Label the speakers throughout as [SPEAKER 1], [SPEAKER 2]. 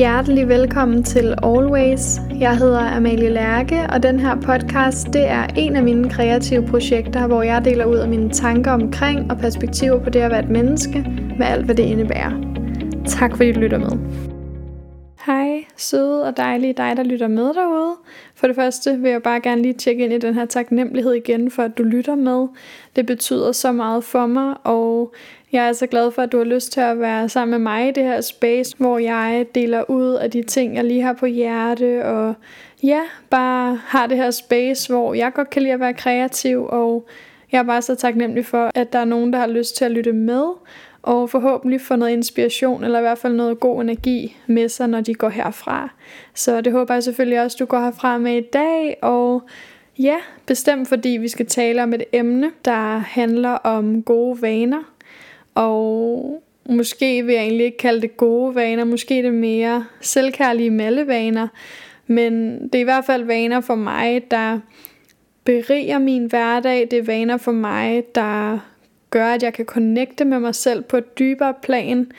[SPEAKER 1] Hjertelig velkommen til Always. Jeg hedder Amalie Lærke, og den her podcast det er en af mine kreative projekter, hvor jeg deler ud af mine tanker omkring og perspektiver på det at være et menneske, med alt hvad det indebærer. Tak fordi du lytter med. Hej, søde og dejlige dig, der lytter med derude. For det første vil jeg bare gerne lige tjekke ind i den her taknemmelighed igen, for at du lytter med. Det betyder så meget for mig, og jeg er så glad for, at du har lyst til at være sammen med mig i det her space, hvor jeg deler ud af de ting, jeg lige har på hjerte, og ja, bare har det her space, hvor jeg godt kan lide at være kreativ, og jeg er bare så taknemmelig for, at der er nogen, der har lyst til at lytte med, og forhåbentlig få noget inspiration, eller i hvert fald noget god energi med sig, når de går herfra. Så det håber jeg selvfølgelig også, du går herfra med i dag, og ja, bestemt fordi vi skal tale om et emne, der handler om gode vaner, og måske vil jeg egentlig ikke kalde det gode vaner, måske det mere selvkærlige mallevaner, men det er i hvert fald vaner for mig, der beriger min hverdag. Det er vaner for mig, der gør, at jeg kan connecte med mig selv på et dybere plan.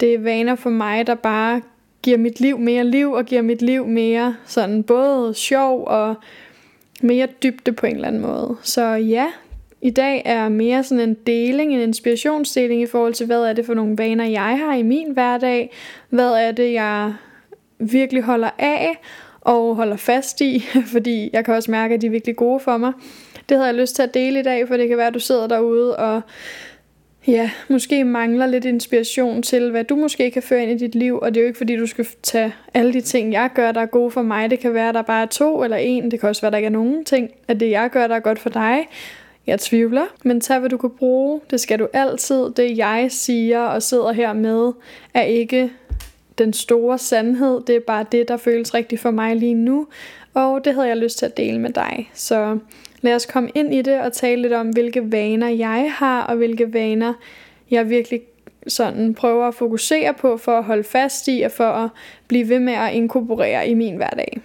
[SPEAKER 1] Det er vaner for mig, der bare giver mit liv mere liv og giver mit liv mere sådan både sjov og mere dybde på en eller anden måde. Så ja, i dag er mere sådan en deling, en inspirationsdeling i forhold til, hvad er det for nogle vaner, jeg har i min hverdag. Hvad er det, jeg virkelig holder af og holder fast i, fordi jeg kan også mærke, at de er virkelig gode for mig. Det havde jeg lyst til at dele i dag, for det kan være, at du sidder derude og ja, måske mangler lidt inspiration til, hvad du måske kan føre ind i dit liv. Og det er jo ikke, fordi du skal tage alle de ting, jeg gør, der er gode for mig. Det kan være, at der bare er to eller en. Det kan også være, at der ikke er nogen ting af det, jeg gør, der er godt for dig. Jeg tvivler, men tag hvad du kan bruge. Det skal du altid. Det jeg siger og sidder her med, er ikke den store sandhed. Det er bare det, der føles rigtigt for mig lige nu. Og det havde jeg lyst til at dele med dig. Så lad os komme ind i det og tale lidt om, hvilke vaner jeg har, og hvilke vaner jeg virkelig sådan prøver at fokusere på for at holde fast i og for at blive ved med at inkorporere i min hverdag.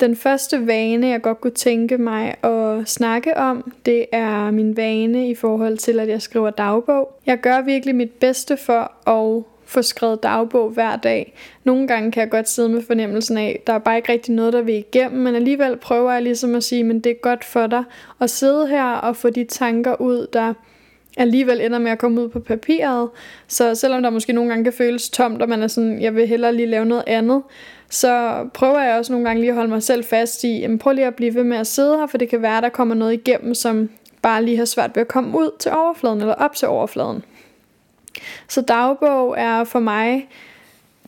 [SPEAKER 1] Den første vane, jeg godt kunne tænke mig at snakke om, det er min vane i forhold til, at jeg skriver dagbog. Jeg gør virkelig mit bedste for at få skrevet dagbog hver dag. Nogle gange kan jeg godt sidde med fornemmelsen af, der er bare ikke rigtig noget, der vil igennem, men alligevel prøver jeg ligesom at sige, men det er godt for dig at sidde her og få de tanker ud, der alligevel ender med at komme ud på papiret. Så selvom der måske nogle gange kan føles tomt, og man er sådan, jeg vil hellere lige lave noget andet, så prøver jeg også nogle gange lige at holde mig selv fast i, jamen prøv lige at blive ved med at sidde her, for det kan være, der kommer noget igennem, som bare lige har svært ved at komme ud til overfladen, eller op til overfladen. Så dagbog er for mig,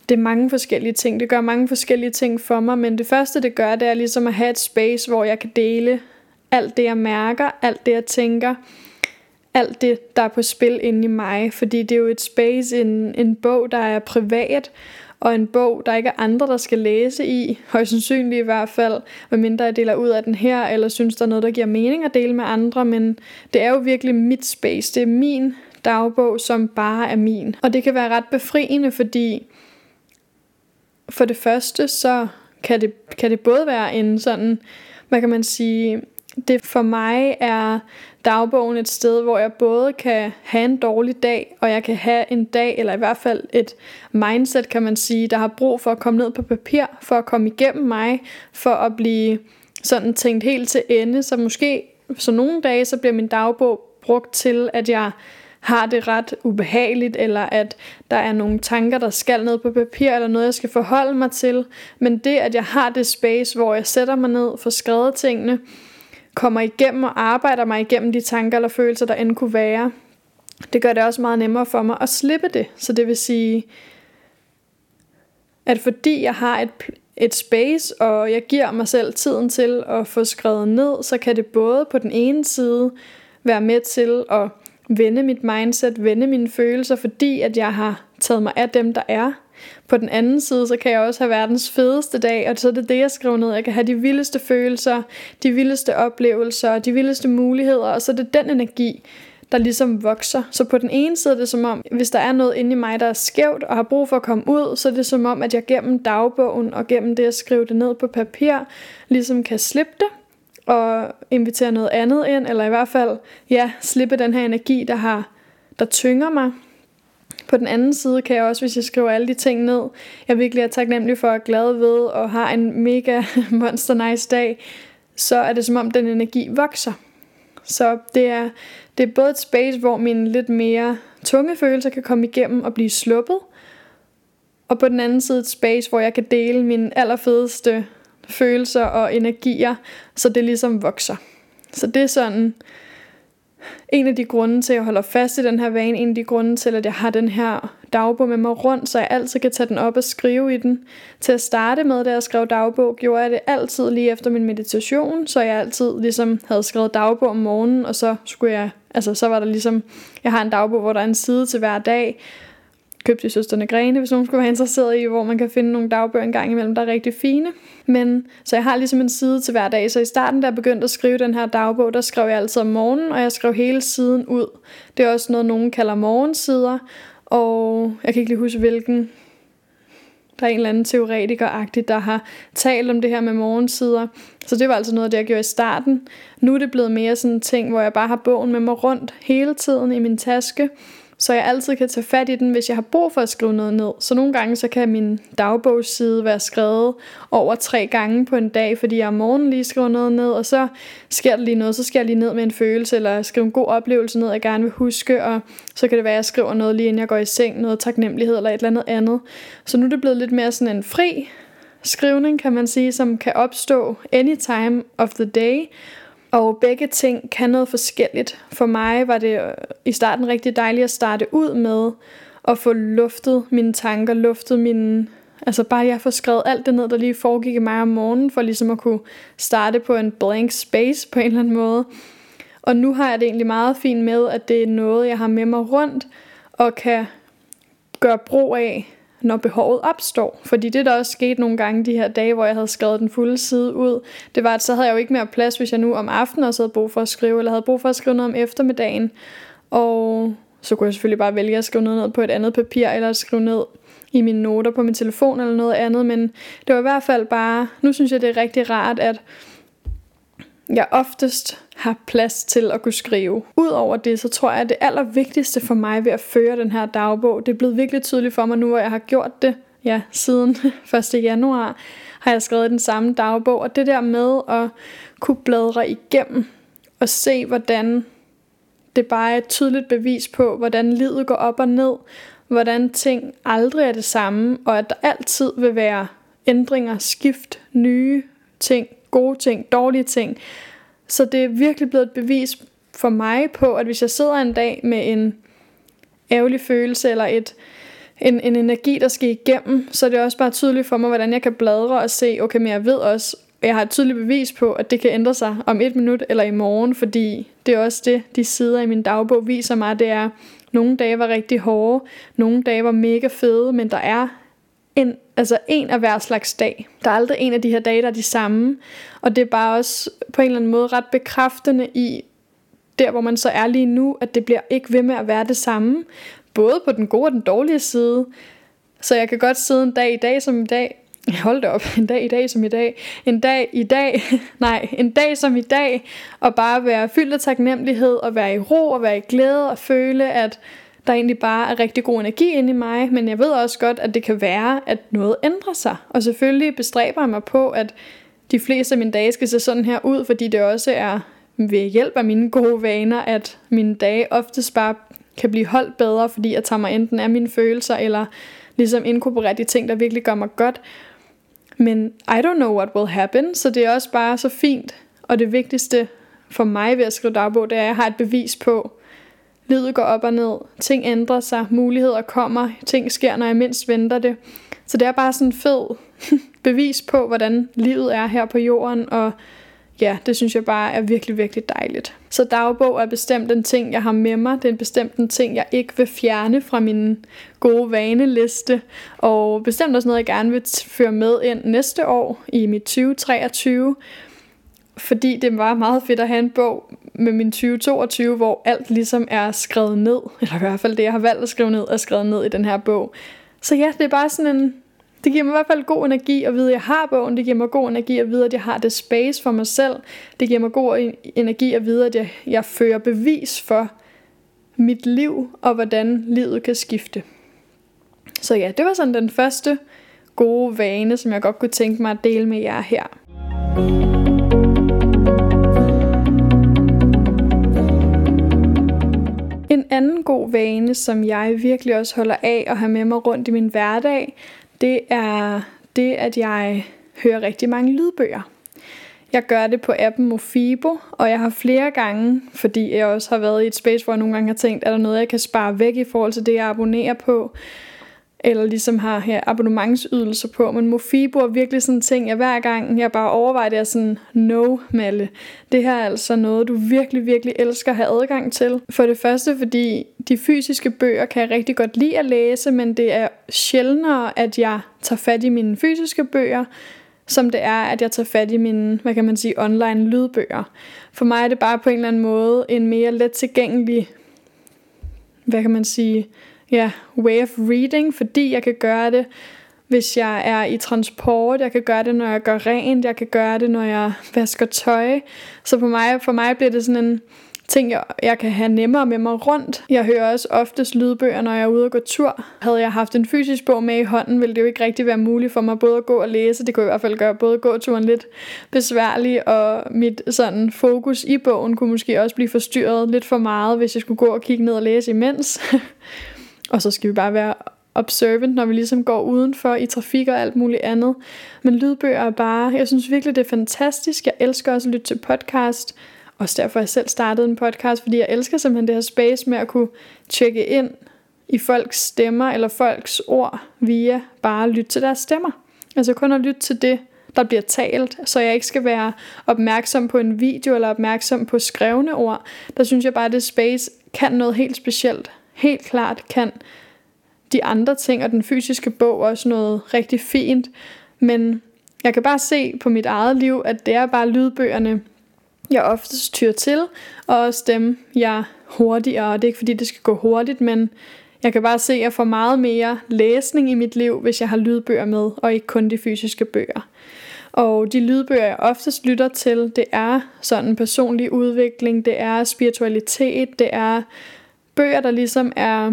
[SPEAKER 1] det er mange forskellige ting. Det gør mange forskellige ting for mig, men det første det gør, det er ligesom at have et space, hvor jeg kan dele alt det, jeg mærker, alt det, jeg tænker, alt det, der er på spil inde i mig. Fordi det er jo et space, en, en bog, der er privat, og en bog, der ikke er andre, der skal læse i, højst sandsynligt i hvert fald, medmindre jeg deler ud af den her, eller synes, der er noget, der giver mening at dele med andre, men det er jo virkelig mit space, det er min dagbog, som bare er min. Og det kan være ret befriende, fordi for det første, så kan det, kan det både være en sådan, hvad kan man sige, det for mig er dagbogen et sted, hvor jeg både kan have en dårlig dag, og jeg kan have en dag, eller i hvert fald et mindset, kan man sige, der har brug for at komme ned på papir, for at komme igennem mig, for at blive sådan tænkt helt til ende. Så måske så nogle dage, så bliver min dagbog brugt til, at jeg har det ret ubehageligt, eller at der er nogle tanker, der skal ned på papir, eller noget, jeg skal forholde mig til. Men det, at jeg har det space, hvor jeg sætter mig ned, får skrevet tingene, kommer igennem og arbejder mig igennem de tanker eller følelser, der end kunne være, det gør det også meget nemmere for mig at slippe det. Så det vil sige, at fordi jeg har et, et space, og jeg giver mig selv tiden til at få skrevet ned, så kan det både på den ene side være med til at vende mit mindset, vende mine følelser, fordi at jeg har taget mig af dem, der er, på den anden side, så kan jeg også have verdens fedeste dag, og så er det det, jeg skriver ned. Jeg kan have de vildeste følelser, de vildeste oplevelser, de vildeste muligheder, og så er det den energi, der ligesom vokser. Så på den ene side er det som om, hvis der er noget inde i mig, der er skævt og har brug for at komme ud, så er det som om, at jeg gennem dagbogen og gennem det at skrive det ned på papir, ligesom kan slippe det, og invitere noget andet ind, eller i hvert fald, ja, slippe den her energi, der har, der tynger mig. På den anden side kan jeg også, hvis jeg skriver alle de ting ned, jeg virkelig er taknemmelig for at glad ved, og har en mega monster nice dag, så er det som om den energi vokser. Så det er, det er både et space, hvor mine lidt mere tunge følelser kan komme igennem og blive sluppet, og på den anden side et space, hvor jeg kan dele mine allerfedeste følelser og energier, så det ligesom vokser. Så det er sådan en af de grunde til, at jeg holder fast i den her vane, en af de grunde til, at jeg har den her dagbog med mig rundt, så jeg altid kan tage den op og skrive i den. Til at starte med, da jeg skrev dagbog, gjorde jeg det altid lige efter min meditation, så jeg altid ligesom havde skrevet dagbog om morgenen, og så skulle jeg, altså så var der ligesom, jeg har en dagbog, hvor der er en side til hver dag, købt i Søsterne Grene, hvis nogen skulle være interesseret i, hvor man kan finde nogle dagbøger en gang imellem, der er rigtig fine. Men, så jeg har ligesom en side til hver dag. Så i starten, da jeg begyndte at skrive den her dagbog, der skrev jeg altid om morgenen, og jeg skrev hele siden ud. Det er også noget, nogen kalder morgensider, og jeg kan ikke lige huske, hvilken der er en eller anden teoretiker der har talt om det her med morgensider. Så det var altså noget, det jeg gjorde i starten. Nu er det blevet mere sådan en ting, hvor jeg bare har bogen med mig rundt hele tiden i min taske så jeg altid kan tage fat i den, hvis jeg har brug for at skrive noget ned. Så nogle gange så kan min dagbogsside være skrevet over tre gange på en dag, fordi jeg om morgenen lige skriver noget ned, og så sker der lige noget, så skal jeg lige ned med en følelse, eller skrive en god oplevelse ned, jeg gerne vil huske, og så kan det være, at jeg skriver noget lige inden jeg går i seng, noget taknemmelighed eller et eller andet andet. Så nu er det blevet lidt mere sådan en fri skrivning, kan man sige, som kan opstå anytime of the day, og begge ting kan noget forskelligt. For mig var det øh, i starten rigtig dejligt at starte ud med at få luftet mine tanker, luftet mine... Altså bare jeg får skrevet alt det ned, der lige foregik i mig om morgenen, for ligesom at kunne starte på en blank space på en eller anden måde. Og nu har jeg det egentlig meget fint med, at det er noget, jeg har med mig rundt, og kan gøre brug af når behovet opstår. Fordi det der også skete nogle gange de her dage, hvor jeg havde skrevet den fulde side ud, det var, at så havde jeg jo ikke mere plads, hvis jeg nu om aftenen også havde brug for at skrive, eller havde brug for at skrive noget om eftermiddagen. Og så kunne jeg selvfølgelig bare vælge at skrive noget ned på et andet papir, eller at skrive ned i mine noter på min telefon eller noget andet, men det var i hvert fald bare, nu synes jeg det er rigtig rart, at jeg oftest har plads til at kunne skrive. Udover det, så tror jeg, at det allervigtigste for mig ved at føre den her dagbog, det er blevet virkelig tydeligt for mig nu, hvor jeg har gjort det, ja, siden 1. januar, har jeg skrevet den samme dagbog, og det der med at kunne bladre igennem og se, hvordan det bare er et tydeligt bevis på, hvordan livet går op og ned, hvordan ting aldrig er det samme, og at der altid vil være ændringer, skift, nye ting, gode ting, dårlige ting. Så det er virkelig blevet et bevis for mig på, at hvis jeg sidder en dag med en ærgerlig følelse eller et, en, en energi, der skal igennem, så er det også bare tydeligt for mig, hvordan jeg kan bladre og se, okay, men jeg ved også, jeg har et tydeligt bevis på, at det kan ændre sig om et minut eller i morgen, fordi det er også det, de sider i min dagbog viser mig, det er, nogle dage var rigtig hårde, nogle dage var mega fede, men der er en, altså en af hver slags dag. Der er aldrig en af de her dage, der er de samme. Og det er bare også på en eller anden måde ret bekræftende i, der hvor man så er lige nu, at det bliver ikke ved med at være det samme. Både på den gode og den dårlige side. Så jeg kan godt sidde en dag i dag som i dag, hold da op, en dag i dag som i dag, en dag i dag, nej, en dag som i dag, og bare være fyldt af taknemmelighed, og være i ro, og være i glæde, og føle, at der egentlig bare er rigtig god energi inde i mig, men jeg ved også godt, at det kan være, at noget ændrer sig. Og selvfølgelig bestræber jeg mig på, at de fleste af mine dage skal se sådan her ud, fordi det også er ved hjælp af mine gode vaner, at mine dage oftest bare kan blive holdt bedre, fordi jeg tager mig enten af mine følelser, eller ligesom inkorporerer de ting, der virkelig gør mig godt. Men I don't know what will happen, så det er også bare så fint, og det vigtigste for mig ved at skrive dagbog, det er, at jeg har et bevis på, Livet går op og ned, ting ændrer sig, muligheder kommer, ting sker, når jeg mindst venter det. Så det er bare sådan en fed bevis på, hvordan livet er her på jorden, og ja, det synes jeg bare er virkelig, virkelig dejligt. Så dagbog er bestemt en ting, jeg har med mig. Det er bestemt en ting, jeg ikke vil fjerne fra min gode vaneliste. Og bestemt også noget, jeg gerne vil føre med ind næste år i mit 2023 fordi det var meget fedt at have en bog med min 2022, hvor alt ligesom er skrevet ned, eller i hvert fald det, jeg har valgt at skrive ned, er skrevet ned i den her bog. Så ja, det er bare sådan en, det giver mig i hvert fald god energi at vide, at jeg har bogen. Det giver mig god energi at vide, at jeg har det space for mig selv. Det giver mig god energi at vide, at jeg, jeg fører bevis for mit liv og hvordan livet kan skifte. Så ja, det var sådan den første gode vane, som jeg godt kunne tænke mig at dele med jer her. Anden god vane, som jeg virkelig også holder af at have med mig rundt i min hverdag, det er det, at jeg hører rigtig mange lydbøger. Jeg gør det på appen Mofibo, og jeg har flere gange, fordi jeg også har været i et space, hvor jeg nogle gange har tænkt, er der noget, jeg kan spare væk i forhold til det, jeg abonnerer på, eller ligesom har her abonnementsydelser på. Men Mofibo er virkelig sådan en ting, jeg hver gang jeg bare overvejer det, er sådan, no Malle, det her er altså noget, du virkelig, virkelig elsker at have adgang til. For det første, fordi de fysiske bøger kan jeg rigtig godt lide at læse, men det er sjældnere, at jeg tager fat i mine fysiske bøger, som det er, at jeg tager fat i mine, hvad kan man sige, online lydbøger. For mig er det bare på en eller anden måde en mere let tilgængelig, hvad kan man sige, ja, way of reading, fordi jeg kan gøre det, hvis jeg er i transport, jeg kan gøre det, når jeg gør rent, jeg kan gøre det, når jeg vasker tøj. Så for mig, for mig bliver det sådan en, ting, jeg, jeg kan have nemmere med mig rundt. Jeg hører også oftest lydbøger, når jeg er ude og gå tur. Havde jeg haft en fysisk bog med i hånden, ville det jo ikke rigtig være muligt for mig både at gå og læse. Det kunne i hvert fald gøre både gåturen lidt besværlig, og mit sådan fokus i bogen kunne måske også blive forstyrret lidt for meget, hvis jeg skulle gå og kigge ned og læse imens. og så skal vi bare være observant, når vi ligesom går udenfor i trafik og alt muligt andet. Men lydbøger er bare, jeg synes virkelig, det er fantastisk. Jeg elsker også at lytte til podcast. Også derfor jeg selv startet en podcast, fordi jeg elsker simpelthen det her space med at kunne tjekke ind i folks stemmer eller folks ord via bare at lytte til deres stemmer. Altså kun at lytte til det, der bliver talt, så jeg ikke skal være opmærksom på en video eller opmærksom på skrevne ord. Der synes jeg bare, at det space kan noget helt specielt. Helt klart kan de andre ting og den fysiske bog også noget rigtig fint. Men jeg kan bare se på mit eget liv, at det er bare lydbøgerne, jeg oftest tyr til, og også dem, jeg hurtigere. Og det er ikke fordi, det skal gå hurtigt, men jeg kan bare se, at jeg får meget mere læsning i mit liv, hvis jeg har lydbøger med, og ikke kun de fysiske bøger. Og de lydbøger, jeg oftest lytter til, det er sådan personlig udvikling, det er spiritualitet, det er bøger, der ligesom er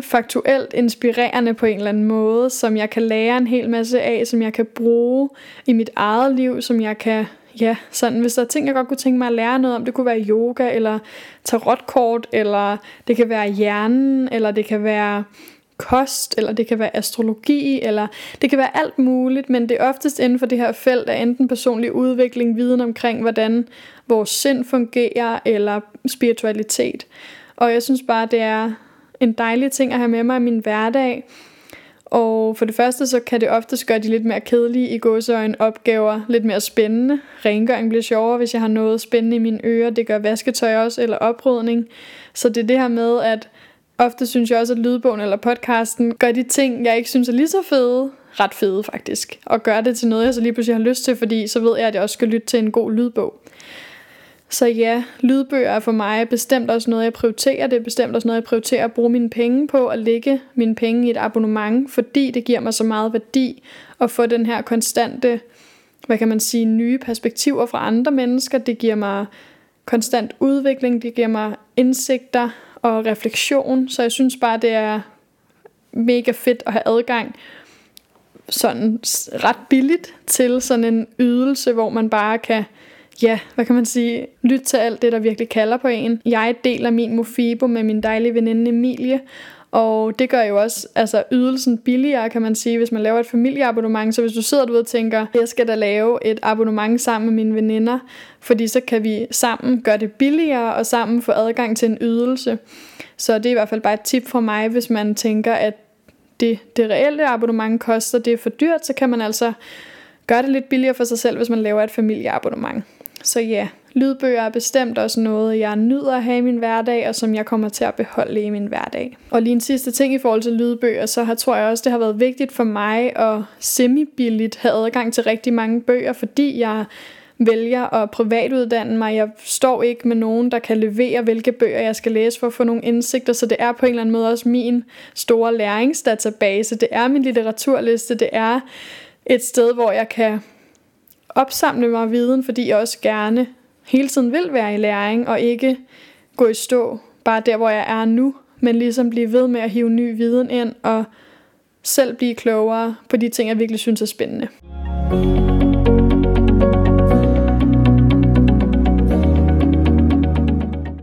[SPEAKER 1] faktuelt inspirerende på en eller anden måde, som jeg kan lære en hel masse af, som jeg kan bruge i mit eget liv, som jeg kan ja, sådan hvis der er ting, jeg godt kunne tænke mig at lære noget om, det kunne være yoga, eller tarotkort, eller det kan være hjernen, eller det kan være kost, eller det kan være astrologi, eller det kan være alt muligt, men det er oftest inden for det her felt af enten personlig udvikling, viden omkring, hvordan vores sind fungerer, eller spiritualitet. Og jeg synes bare, det er en dejlig ting at have med mig i min hverdag, og for det første, så kan det ofte gøre de lidt mere kedelige i gåseøjne opgaver lidt mere spændende. Rengøring bliver sjovere, hvis jeg har noget spændende i mine ører. Det gør vasketøj også, eller oprydning. Så det er det her med, at ofte synes jeg også, at lydbogen eller podcasten gør de ting, jeg ikke synes er lige så fede, ret fede faktisk. Og gør det til noget, jeg så lige pludselig har lyst til, fordi så ved jeg, at jeg også skal lytte til en god lydbog. Så ja, lydbøger er for mig bestemt også noget, jeg prioriterer. Det er bestemt også noget, jeg prioriterer at bruge mine penge på, at lægge mine penge i et abonnement, fordi det giver mig så meget værdi at få den her konstante, hvad kan man sige, nye perspektiver fra andre mennesker. Det giver mig konstant udvikling, det giver mig indsigter og refleksion, så jeg synes bare, det er mega fedt at have adgang sådan ret billigt til sådan en ydelse, hvor man bare kan ja, hvad kan man sige, lyt til alt det, der virkelig kalder på en. Jeg deler min Mofibo med min dejlige veninde Emilie, og det gør jo også altså ydelsen billigere, kan man sige, hvis man laver et familieabonnement. Så hvis du sidder derude og tænker, jeg skal da lave et abonnement sammen med mine veninder, fordi så kan vi sammen gøre det billigere, og sammen få adgang til en ydelse. Så det er i hvert fald bare et tip fra mig, hvis man tænker, at det, det reelle abonnement koster, det er for dyrt, så kan man altså gøre det lidt billigere for sig selv, hvis man laver et familieabonnement. Så ja, lydbøger er bestemt også noget, jeg nyder at have i min hverdag, og som jeg kommer til at beholde i min hverdag. Og lige en sidste ting i forhold til lydbøger, så har, tror jeg også, det har været vigtigt for mig at semi-billigt have adgang til rigtig mange bøger, fordi jeg vælger at privatuddanne mig. Jeg står ikke med nogen, der kan levere, hvilke bøger jeg skal læse for at få nogle indsigter, så det er på en eller anden måde også min store læringsdatabase. Det er min litteraturliste, det er et sted, hvor jeg kan opsamle mig viden, fordi jeg også gerne hele tiden vil være i læring og ikke gå i stå bare der, hvor jeg er nu, men ligesom blive ved med at hive ny viden ind og selv blive klogere på de ting, jeg virkelig synes er spændende.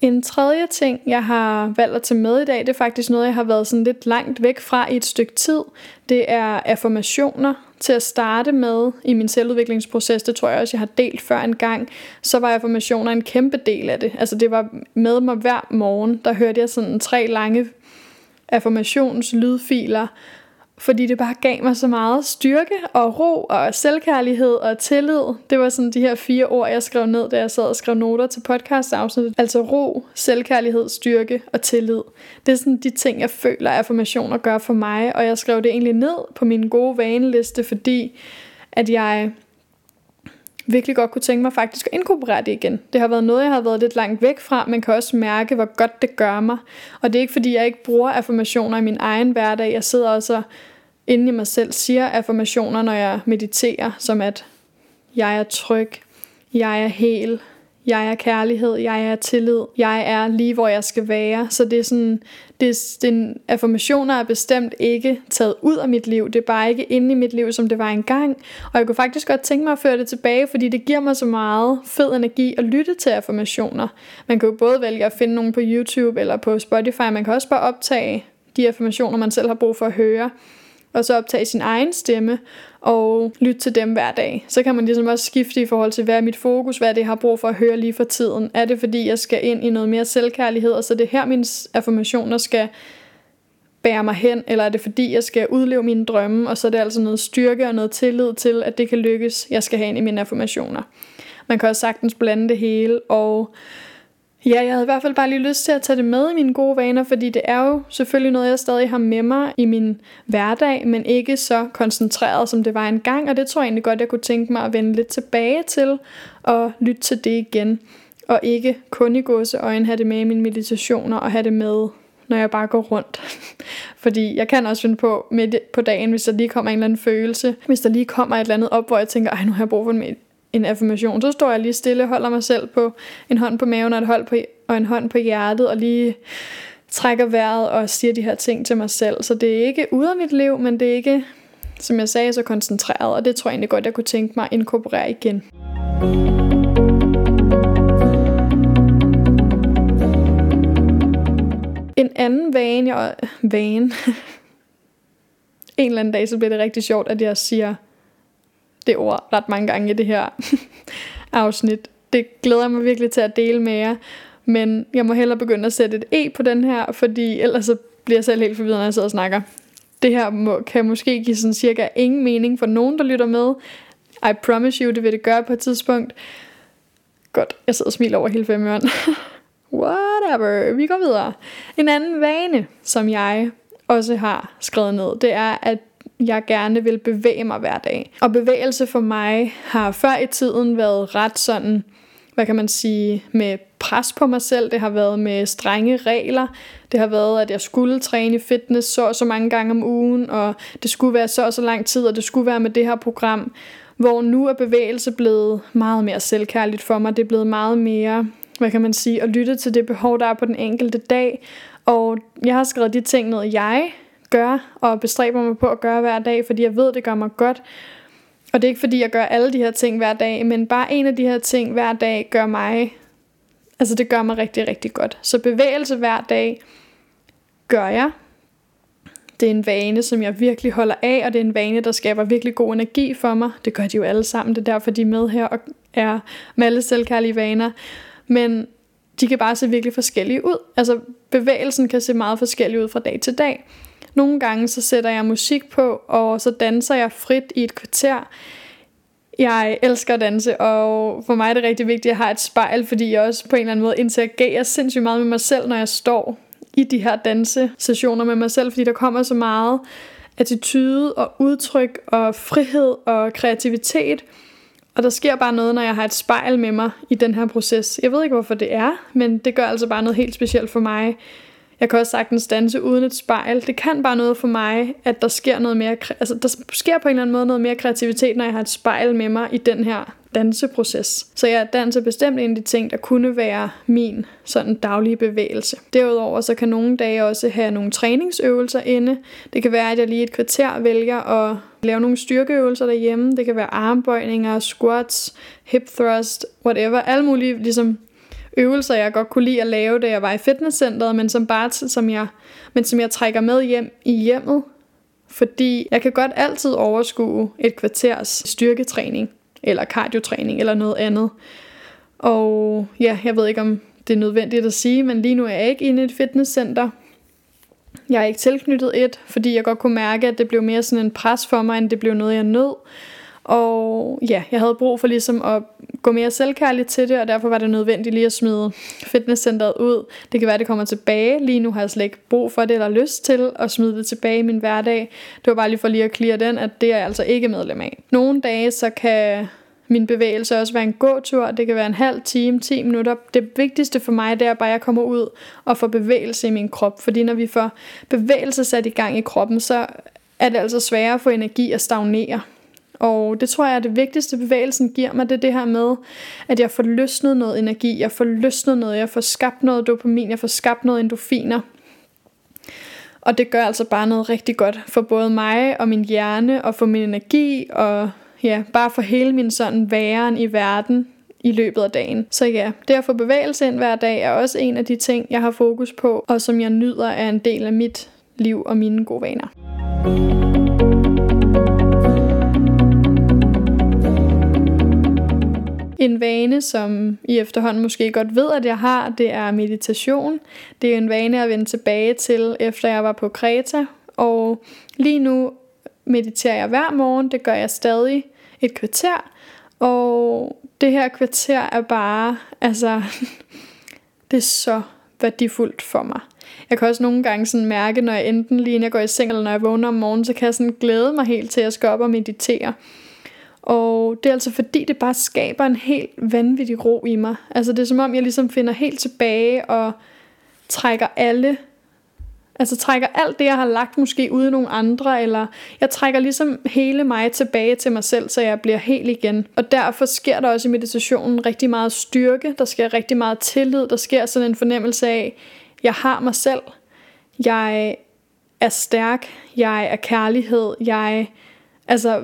[SPEAKER 1] En tredje ting, jeg har valgt at tage med i dag, det er faktisk noget, jeg har været sådan lidt langt væk fra i et stykke tid. Det er affirmationer til at starte med i min selvudviklingsproces. Det tror jeg også, jeg har delt før en gang. Så var affirmationer en kæmpe del af det. Altså det var med mig hver morgen. Der hørte jeg sådan tre lange affirmationslydfiler, fordi det bare gav mig så meget styrke og ro og selvkærlighed og tillid. Det var sådan de her fire ord, jeg skrev ned, da jeg sad og skrev noter til podcastafsnittet. Altså ro, selvkærlighed, styrke og tillid. Det er sådan de ting, jeg føler, affirmationer gør for mig, og jeg skrev det egentlig ned på min gode vaneliste, fordi at jeg virkelig godt kunne tænke mig faktisk at inkorporere det igen. Det har været noget, jeg har været lidt langt væk fra, men kan også mærke, hvor godt det gør mig. Og det er ikke fordi, jeg ikke bruger affirmationer i min egen hverdag. Jeg sidder også inde i mig selv siger affirmationer, når jeg mediterer, som at jeg er tryg, jeg er hel, jeg er kærlighed, jeg er tillid, jeg er lige hvor jeg skal være. Så det er sådan, det, den affirmationer er bestemt ikke taget ud af mit liv. Det er bare ikke inde i mit liv, som det var engang. Og jeg kunne faktisk godt tænke mig at føre det tilbage, fordi det giver mig så meget fed energi at lytte til affirmationer. Man kan jo både vælge at finde nogle på YouTube eller på Spotify. Man kan også bare optage de affirmationer, man selv har brug for at høre og så optage sin egen stemme og lytte til dem hver dag. Så kan man ligesom også skifte i forhold til, hvad er mit fokus, hvad er det, jeg har brug for at høre lige for tiden. Er det fordi, jeg skal ind i noget mere selvkærlighed, og så er det her, mine affirmationer skal bære mig hen, eller er det fordi, jeg skal udleve mine drømme, og så er det altså noget styrke og noget tillid til, at det kan lykkes, jeg skal have ind i mine affirmationer. Man kan også sagtens blande det hele, og Ja, jeg havde i hvert fald bare lige lyst til at tage det med i mine gode vaner, fordi det er jo selvfølgelig noget, jeg stadig har med mig i min hverdag, men ikke så koncentreret, som det var engang, og det tror jeg egentlig godt, jeg kunne tænke mig at vende lidt tilbage til og lytte til det igen. Og ikke kun i gåseøjne have det med i mine meditationer og have det med når jeg bare går rundt. Fordi jeg kan også finde på midt på dagen, hvis der lige kommer en eller anden følelse, hvis der lige kommer et eller andet op, hvor jeg tænker, ej nu har jeg brug for en en affirmation, så står jeg lige stille, holder mig selv på en hånd på maven og, et hold på, og en hånd på hjertet, og lige trækker vejret og siger de her ting til mig selv. Så det er ikke ude af mit liv, men det er ikke, som jeg sagde, så koncentreret, og det tror jeg egentlig godt, jeg kunne tænke mig at inkorporere igen. En anden vane, jeg, vane, en eller anden dag, så bliver det rigtig sjovt, at jeg siger det ord ret mange gange i det her afsnit. Det glæder jeg mig virkelig til at dele med jer. Men jeg må hellere begynde at sætte et E på den her, fordi ellers så bliver jeg selv helt forvirret, når jeg sidder og snakker. Det her må, kan måske give sådan cirka ingen mening for nogen, der lytter med. I promise you, det vil det gøre på et tidspunkt. Godt, jeg sidder og smiler over hele fem Whatever, vi går videre. En anden vane, som jeg også har skrevet ned, det er, at jeg gerne vil bevæge mig hver dag. Og bevægelse for mig har før i tiden været ret sådan, hvad kan man sige, med pres på mig selv. Det har været med strenge regler. Det har været, at jeg skulle træne i fitness så og så mange gange om ugen, og det skulle være så og så lang tid, og det skulle være med det her program. Hvor nu er bevægelse blevet meget mere selvkærligt for mig. Det er blevet meget mere, hvad kan man sige, at lytte til det behov, der er på den enkelte dag. Og jeg har skrevet de ting ned, jeg gør, og bestræber mig på at gøre hver dag, fordi jeg ved, det gør mig godt. Og det er ikke fordi, jeg gør alle de her ting hver dag, men bare en af de her ting hver dag gør mig, altså det gør mig rigtig, rigtig godt. Så bevægelse hver dag gør jeg. Det er en vane, som jeg virkelig holder af, og det er en vane, der skaber virkelig god energi for mig. Det gør de jo alle sammen, det er derfor, de er med her og er med alle selvkærlige vaner. Men de kan bare se virkelig forskellige ud. Altså bevægelsen kan se meget forskellig ud fra dag til dag. Nogle gange så sætter jeg musik på, og så danser jeg frit i et kvarter. Jeg elsker at danse, og for mig er det rigtig vigtigt, at jeg har et spejl, fordi jeg også på en eller anden måde interagerer sindssygt meget med mig selv, når jeg står i de her dansesessioner med mig selv, fordi der kommer så meget attitude og udtryk og frihed og kreativitet. Og der sker bare noget, når jeg har et spejl med mig i den her proces. Jeg ved ikke, hvorfor det er, men det gør altså bare noget helt specielt for mig. Jeg kan også sagtens danse uden et spejl. Det kan bare noget for mig, at der sker noget mere, altså der sker på en eller anden måde noget mere kreativitet, når jeg har et spejl med mig i den her danseproces. Så jeg danser bestemt en af de ting, der kunne være min sådan daglige bevægelse. Derudover så kan nogle dage også have nogle træningsøvelser inde. Det kan være, at jeg lige et kvarter vælger at lave nogle styrkeøvelser derhjemme. Det kan være armbøjninger, squats, hip thrust, whatever. Alle mulige ligesom øvelser, jeg godt kunne lide at lave, da jeg var i fitnesscenteret, men som bare som jeg, men som jeg trækker med hjem i hjemmet, fordi jeg kan godt altid overskue et kvarters styrketræning, eller kardiotræning, eller noget andet. Og ja, jeg ved ikke, om det er nødvendigt at sige, men lige nu er jeg ikke inde i et fitnesscenter. Jeg er ikke tilknyttet et, fordi jeg godt kunne mærke, at det blev mere sådan en pres for mig, end det blev noget, jeg nød. Og ja, jeg havde brug for ligesom at gå mere selvkærligt til det, og derfor var det nødvendigt lige at smide fitnesscenteret ud. Det kan være, det kommer tilbage. Lige nu har jeg slet ikke brug for det eller lyst til at smide det tilbage i min hverdag. Det var bare lige for lige at clear den, at det er jeg altså ikke medlem af. Nogle dage, så kan min bevægelse også være en gåtur. Det kan være en halv time, 10 minutter. Det vigtigste for mig, det er bare, at jeg kommer ud og får bevægelse i min krop. Fordi når vi får bevægelse sat i gang i kroppen, så er det altså sværere at få energi at stagnere. Og det tror jeg er det vigtigste bevægelsen giver mig, det er det her med, at jeg får løsnet noget energi, jeg får løsnet noget, jeg får skabt noget dopamin, jeg får skabt noget endorfiner. Og det gør altså bare noget rigtig godt for både mig og min hjerne, og for min energi, og ja, bare for hele min sådan væren i verden i løbet af dagen. Så ja, det at få bevægelse ind hver dag er også en af de ting, jeg har fokus på, og som jeg nyder er en del af mit liv og mine gode vaner. En vane, som I efterhånden måske godt ved, at jeg har, det er meditation. Det er en vane at vende tilbage til, efter jeg var på Kreta. Og lige nu mediterer jeg hver morgen. Det gør jeg stadig et kvarter. Og det her kvarter er bare, altså, det er så værdifuldt for mig. Jeg kan også nogle gange sådan mærke, når jeg enten lige når jeg går i seng, eller når jeg vågner om morgenen, så kan jeg sådan glæde mig helt til, at jeg skal op og meditere. Og det er altså fordi, det bare skaber en helt vanvittig ro i mig. Altså det er som om, jeg ligesom finder helt tilbage og trækker alle Altså trækker alt det, jeg har lagt måske ude i nogle andre, eller jeg trækker ligesom hele mig tilbage til mig selv, så jeg bliver helt igen. Og derfor sker der også i meditationen rigtig meget styrke, der sker rigtig meget tillid, der sker sådan en fornemmelse af, jeg har mig selv, jeg er stærk, jeg er kærlighed, jeg, altså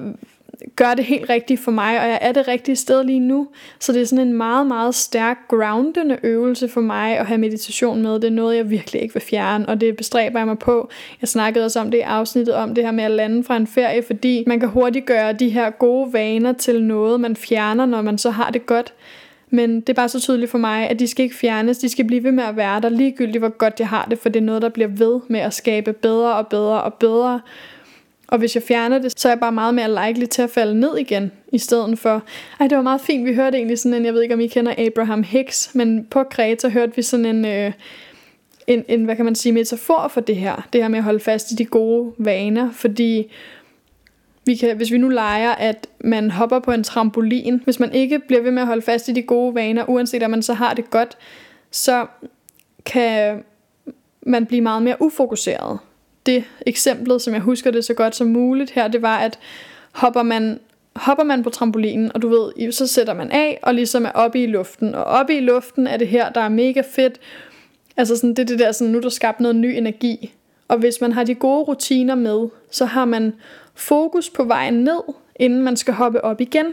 [SPEAKER 1] gør det helt rigtigt for mig, og jeg er det rigtige sted lige nu. Så det er sådan en meget, meget stærk groundende øvelse for mig at have meditation med. Det er noget, jeg virkelig ikke vil fjerne, og det bestræber jeg mig på. Jeg snakkede også om det i afsnittet om det her med at lande fra en ferie, fordi man kan hurtigt gøre de her gode vaner til noget, man fjerner, når man så har det godt. Men det er bare så tydeligt for mig, at de skal ikke fjernes, de skal blive ved med at være der, ligegyldigt hvor godt jeg har det, for det er noget, der bliver ved med at skabe bedre og bedre og bedre. Og hvis jeg fjerner det, så er jeg bare meget mere likely til at falde ned igen, i stedet for, ej det var meget fint, vi hørte egentlig sådan en, jeg ved ikke om I kender Abraham Hicks, men på Kreta hørte vi sådan en, øh, en, en, hvad kan man sige, metafor for det her, det her med at holde fast i de gode vaner, fordi vi kan, hvis vi nu leger, at man hopper på en trampolin, hvis man ikke bliver ved med at holde fast i de gode vaner, uanset om man så har det godt, så kan man blive meget mere ufokuseret det eksemplet, som jeg husker det så godt som muligt her, det var, at hopper man, hopper man på trampolinen, og du ved, så sætter man af, og ligesom er oppe i luften. Og oppe i luften er det her, der er mega fedt. Altså sådan, det er det der, sådan, nu der skabt noget ny energi. Og hvis man har de gode rutiner med, så har man fokus på vejen ned, inden man skal hoppe op igen.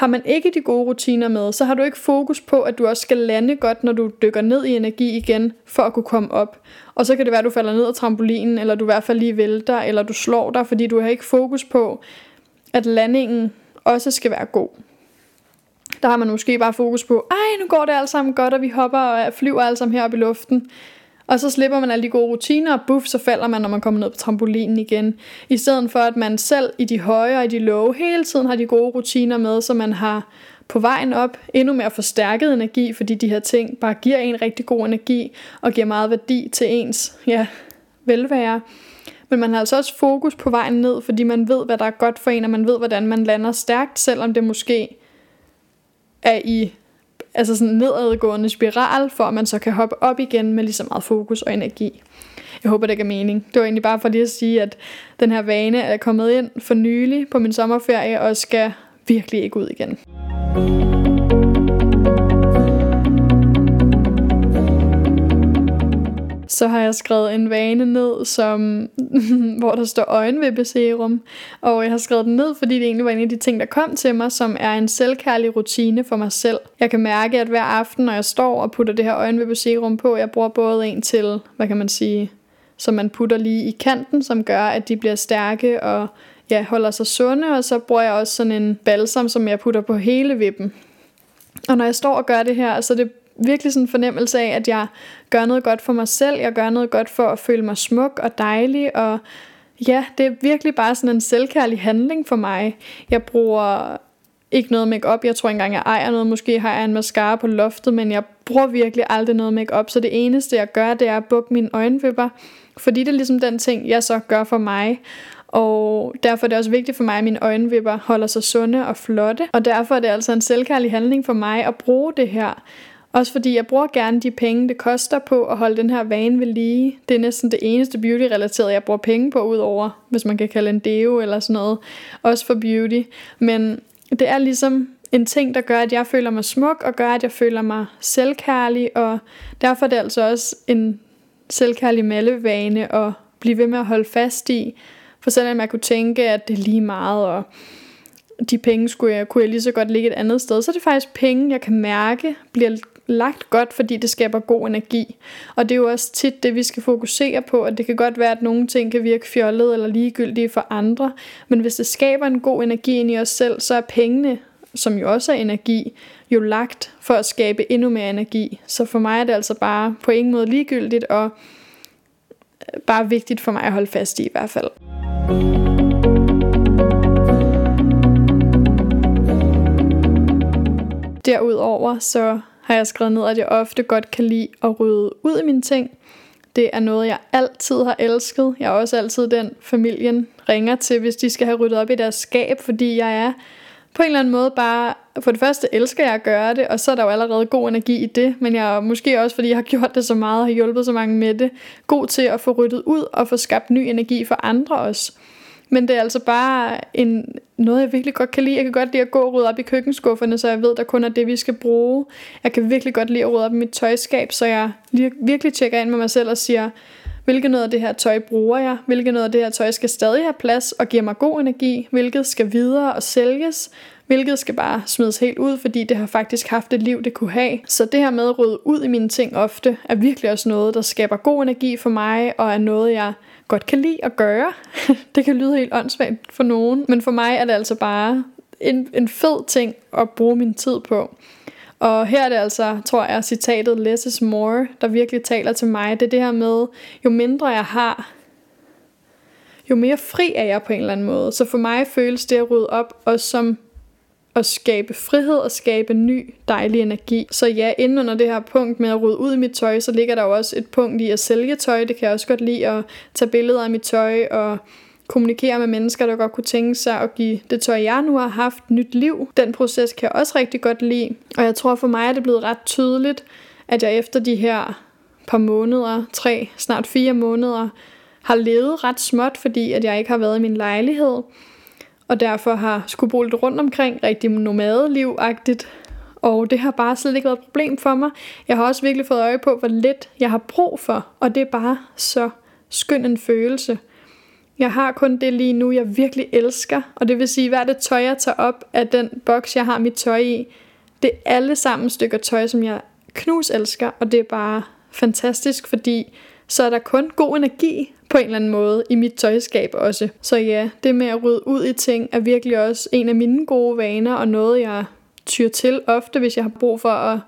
[SPEAKER 1] Har man ikke de gode rutiner med, så har du ikke fokus på, at du også skal lande godt, når du dykker ned i energi igen, for at kunne komme op. Og så kan det være, at du falder ned af trampolinen, eller du i hvert fald lige vælter, eller du slår dig, fordi du har ikke fokus på, at landingen også skal være god. Der har man måske bare fokus på, ej, nu går det alt sammen godt, og vi hopper og flyver alle sammen heroppe i luften. Og så slipper man alle de gode rutiner, og buff, så falder man, når man kommer ned på trampolinen igen. I stedet for, at man selv i de høje og i de lave hele tiden har de gode rutiner med, så man har på vejen op endnu mere forstærket energi, fordi de her ting bare giver en rigtig god energi og giver meget værdi til ens ja, velvære. Men man har altså også fokus på vejen ned, fordi man ved, hvad der er godt for en, og man ved, hvordan man lander stærkt, selvom det måske er i altså sådan en nedadgående spiral, for at man så kan hoppe op igen med lige så meget fokus og energi. Jeg håber, det giver mening. Det var egentlig bare for lige at sige, at den her vane er kommet ind for nylig på min sommerferie, og skal virkelig ikke ud igen. Så har jeg skrevet en vane ned, som, hvor der står øjenvippeserum. Og jeg har skrevet den ned, fordi det egentlig var en af de ting, der kom til mig, som er en selvkærlig rutine for mig selv. Jeg kan mærke, at hver aften, når jeg står og putter det her øjenvippeserum på, jeg bruger både en til, hvad kan man sige, som man putter lige i kanten, som gør, at de bliver stærke og ja, holder sig sunde, og så bruger jeg også sådan en balsam, som jeg putter på hele vippen. Og når jeg står og gør det her, så er det virkelig sådan en fornemmelse af, at jeg gør noget godt for mig selv, jeg gør noget godt for at føle mig smuk og dejlig, og ja, det er virkelig bare sådan en selvkærlig handling for mig. Jeg bruger ikke noget makeup. Jeg tror ikke engang, jeg ejer noget. Måske har jeg en mascara på loftet, men jeg bruger virkelig aldrig noget makeup. Så det eneste, jeg gør, det er at bukke mine øjenvipper. Fordi det er ligesom den ting, jeg så gør for mig. Og derfor er det også vigtigt for mig, at mine øjenvipper holder sig sunde og flotte. Og derfor er det altså en selvkærlig handling for mig at bruge det her. Også fordi jeg bruger gerne de penge, det koster på at holde den her vane ved lige. Det er næsten det eneste beauty-relaterede, jeg bruger penge på, udover, hvis man kan kalde en deo eller sådan noget. Også for beauty. Men det er ligesom en ting, der gør, at jeg føler mig smuk, og gør, at jeg føler mig selvkærlig, og derfor er det altså også en selvkærlig mallevane at blive ved med at holde fast i. For selvom jeg kunne tænke, at det er lige meget, og de penge skulle jeg, kunne jeg lige så godt ligge et andet sted, så er det faktisk penge, jeg kan mærke bliver lagt godt, fordi det skaber god energi. Og det er jo også tit det, vi skal fokusere på, at det kan godt være, at nogle ting kan virke fjollet eller ligegyldige for andre, men hvis det skaber en god energi ind i os selv, så er pengene, som jo også er energi, jo lagt for at skabe endnu mere energi. Så for mig er det altså bare på ingen måde ligegyldigt, og øh, bare vigtigt for mig at holde fast i i hvert fald. Derudover så har jeg skrevet ned, at jeg ofte godt kan lide at rydde ud i mine ting. Det er noget, jeg altid har elsket. Jeg er også altid den, familien ringer til, hvis de skal have ryddet op i deres skab, fordi jeg er på en eller anden måde bare, for det første elsker jeg at gøre det, og så er der jo allerede god energi i det, men jeg er måske også, fordi jeg har gjort det så meget og har hjulpet så mange med det, god til at få ryddet ud og få skabt ny energi for andre også. Men det er altså bare en, noget, jeg virkelig godt kan lide. Jeg kan godt lide at gå og rydde op i køkkenskufferne, så jeg ved, der kun er det, vi skal bruge. Jeg kan virkelig godt lide at rydde op i mit tøjskab, så jeg virkelig tjekker ind med mig selv og siger, hvilket noget af det her tøj bruger jeg, hvilket noget af det her tøj skal stadig have plads og giver mig god energi, hvilket skal videre og sælges, hvilket skal bare smides helt ud, fordi det har faktisk haft et liv, det kunne have. Så det her med at rydde ud i mine ting ofte, er virkelig også noget, der skaber god energi for mig, og er noget, jeg godt kan lide at gøre. det kan lyde helt åndssvagt for nogen, men for mig er det altså bare en, en fed ting at bruge min tid på. Og her er det altså, tror jeg, citatet less is more, der virkelig taler til mig. Det er det her med, jo mindre jeg har, jo mere fri er jeg på en eller anden måde. Så for mig føles det at rydde op også som at skabe frihed og skabe ny dejlig energi. Så ja, inden under det her punkt med at rydde ud i mit tøj, så ligger der jo også et punkt i at sælge tøj. Det kan jeg også godt lide at tage billeder af mit tøj og kommunikere med mennesker, der godt kunne tænke sig at give det tøj, jeg nu har haft, nyt liv. Den proces kan jeg også rigtig godt lide. Og jeg tror for mig at det blevet ret tydeligt, at jeg efter de her par måneder, tre, snart fire måneder, har levet ret småt, fordi at jeg ikke har været i min lejlighed og derfor har skulle bo lidt rundt omkring, rigtig nomadelivagtigt. Og det har bare slet ikke været et problem for mig. Jeg har også virkelig fået øje på, hvor lidt jeg har brug for, og det er bare så skøn en følelse. Jeg har kun det lige nu, jeg virkelig elsker, og det vil sige, hvad det tøj, jeg tager op af den boks, jeg har mit tøj i, det er alle sammen stykker tøj, som jeg knus elsker, og det er bare fantastisk, fordi så er der kun god energi på en eller anden måde i mit tøjskab også. Så ja, det med at rydde ud i ting er virkelig også en af mine gode vaner, og noget jeg tyr til ofte, hvis jeg har brug for at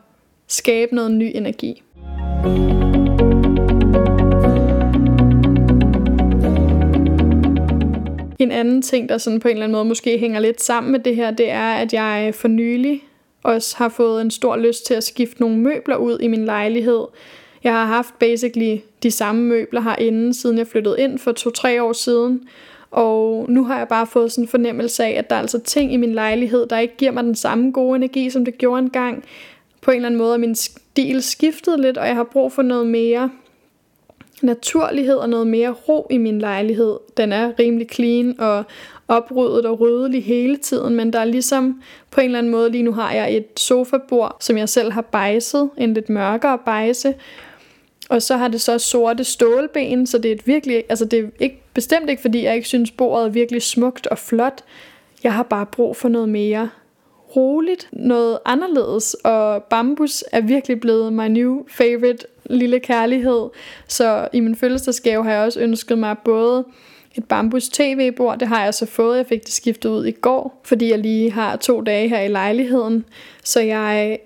[SPEAKER 1] skabe noget ny energi. En anden ting, der sådan på en eller anden måde måske hænger lidt sammen med det her, det er, at jeg for nylig også har fået en stor lyst til at skifte nogle møbler ud i min lejlighed. Jeg har haft basically de samme møbler herinde, siden jeg flyttede ind for to-tre år siden. Og nu har jeg bare fået sådan en fornemmelse af, at der er altså ting i min lejlighed, der ikke giver mig den samme gode energi, som det gjorde engang. På en eller anden måde er min stil skiftet lidt, og jeg har brug for noget mere naturlighed og noget mere ro i min lejlighed. Den er rimelig clean og opryddet og ryddelig hele tiden, men der er ligesom på en eller anden måde, lige nu har jeg et sofabord, som jeg selv har bejset, en lidt mørkere bejse, og så har det så sorte stålben, så det er et virkelig, altså det er ikke, bestemt ikke, fordi jeg ikke synes, bordet er virkelig smukt og flot. Jeg har bare brug for noget mere roligt, noget anderledes, og bambus er virkelig blevet my new favorite lille kærlighed. Så i min fødselsdagsgave har jeg også ønsket mig både et bambus tv-bord, det har jeg så fået, jeg fik det skiftet ud i går, fordi jeg lige har to dage her i lejligheden, så jeg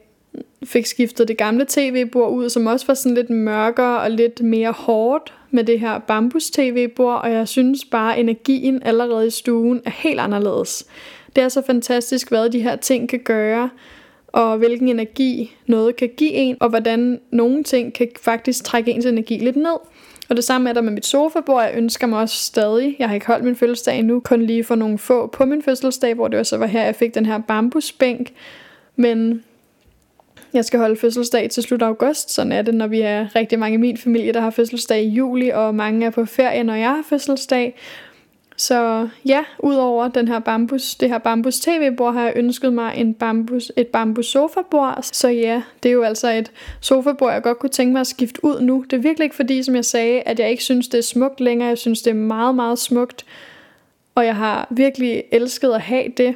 [SPEAKER 1] fik skiftet det gamle tv-bord ud, som også var sådan lidt mørkere og lidt mere hårdt med det her bambus tv-bord, og jeg synes bare, at energien allerede i stuen er helt anderledes. Det er så fantastisk, hvad de her ting kan gøre, og hvilken energi noget kan give en, og hvordan nogle ting kan faktisk trække ens energi lidt ned. Og det samme er der med mit sofabord. Jeg ønsker mig også stadig. Jeg har ikke holdt min fødselsdag endnu, kun lige for nogle få på min fødselsdag, hvor det så var her, jeg fik den her bambusbænk. Men jeg skal holde fødselsdag til slut af august, sådan er det, når vi er rigtig mange i min familie, der har fødselsdag i juli, og mange er på ferie, når jeg har fødselsdag. Så ja, udover den her bambus, det her bambus tv-bord, har jeg ønsket mig en bambus, et bambus sofabord. Så ja, det er jo altså et sofabord, jeg godt kunne tænke mig at skifte ud nu. Det er virkelig ikke fordi, som jeg sagde, at jeg ikke synes, det er smukt længere. Jeg synes, det er meget, meget smukt. Og jeg har virkelig elsket at have det.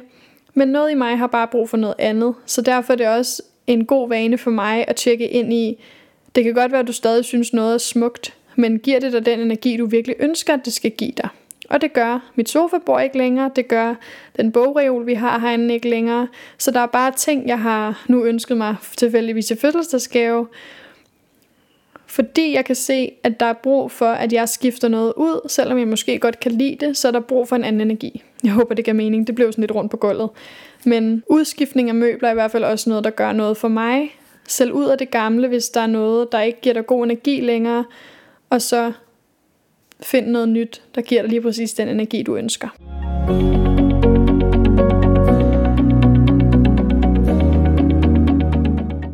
[SPEAKER 1] Men noget i mig har bare brug for noget andet. Så derfor er det også en god vane for mig at tjekke ind i, det kan godt være, at du stadig synes noget er smukt, men giver det dig den energi, du virkelig ønsker, at det skal give dig? Og det gør mit sofabord ikke længere, det gør den bogreol, vi har herinde ikke længere. Så der er bare ting, jeg har nu ønsket mig tilfældigvis til fødselsdagsgave, fordi jeg kan se, at der er brug for, at jeg skifter noget ud, selvom jeg måske godt kan lide det, så er der brug for en anden energi. Jeg håber, det giver mening. Det blev sådan lidt rundt på gulvet. Men udskiftning af møbler er i hvert fald også noget, der gør noget for mig. Selv ud af det gamle, hvis der er noget, der ikke giver dig god energi længere. Og så find noget nyt, der giver dig lige præcis den energi, du ønsker.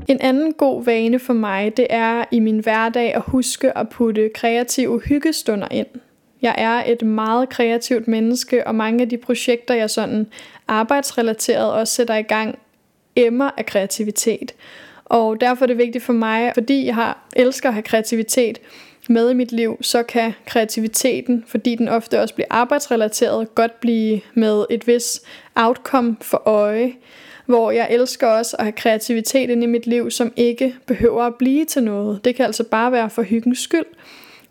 [SPEAKER 1] En anden god vane for mig, det er i min hverdag at huske at putte kreative hyggestunder ind. Jeg er et meget kreativt menneske, og mange af de projekter, jeg sådan arbejdsrelateret også sætter i gang, emmer af kreativitet. Og derfor er det vigtigt for mig, fordi jeg har, elsker at have kreativitet med i mit liv, så kan kreativiteten, fordi den ofte også bliver arbejdsrelateret, godt blive med et vis outcome for øje. Hvor jeg elsker også at have kreativitet ind i mit liv, som ikke behøver at blive til noget. Det kan altså bare være for hyggens skyld.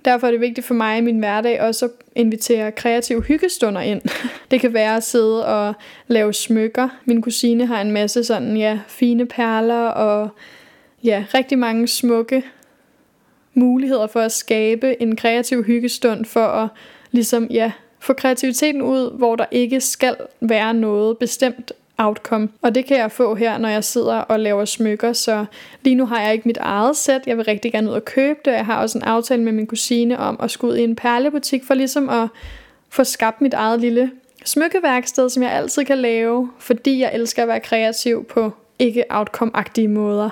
[SPEAKER 1] Derfor er det vigtigt for mig i min hverdag også at invitere kreative hyggestunder ind. Det kan være at sidde og lave smykker. Min kusine har en masse sådan, ja, fine perler og ja, rigtig mange smukke muligheder for at skabe en kreativ hyggestund for at ligesom, ja, få kreativiteten ud, hvor der ikke skal være noget bestemt outcome. Og det kan jeg få her, når jeg sidder og laver smykker, så lige nu har jeg ikke mit eget sæt. Jeg vil rigtig gerne ud og købe det. Jeg har også en aftale med min kusine om at skulle ud i en perlebutik for ligesom at få skabt mit eget lille smykkeværksted, som jeg altid kan lave, fordi jeg elsker at være kreativ på ikke outcome-agtige måder.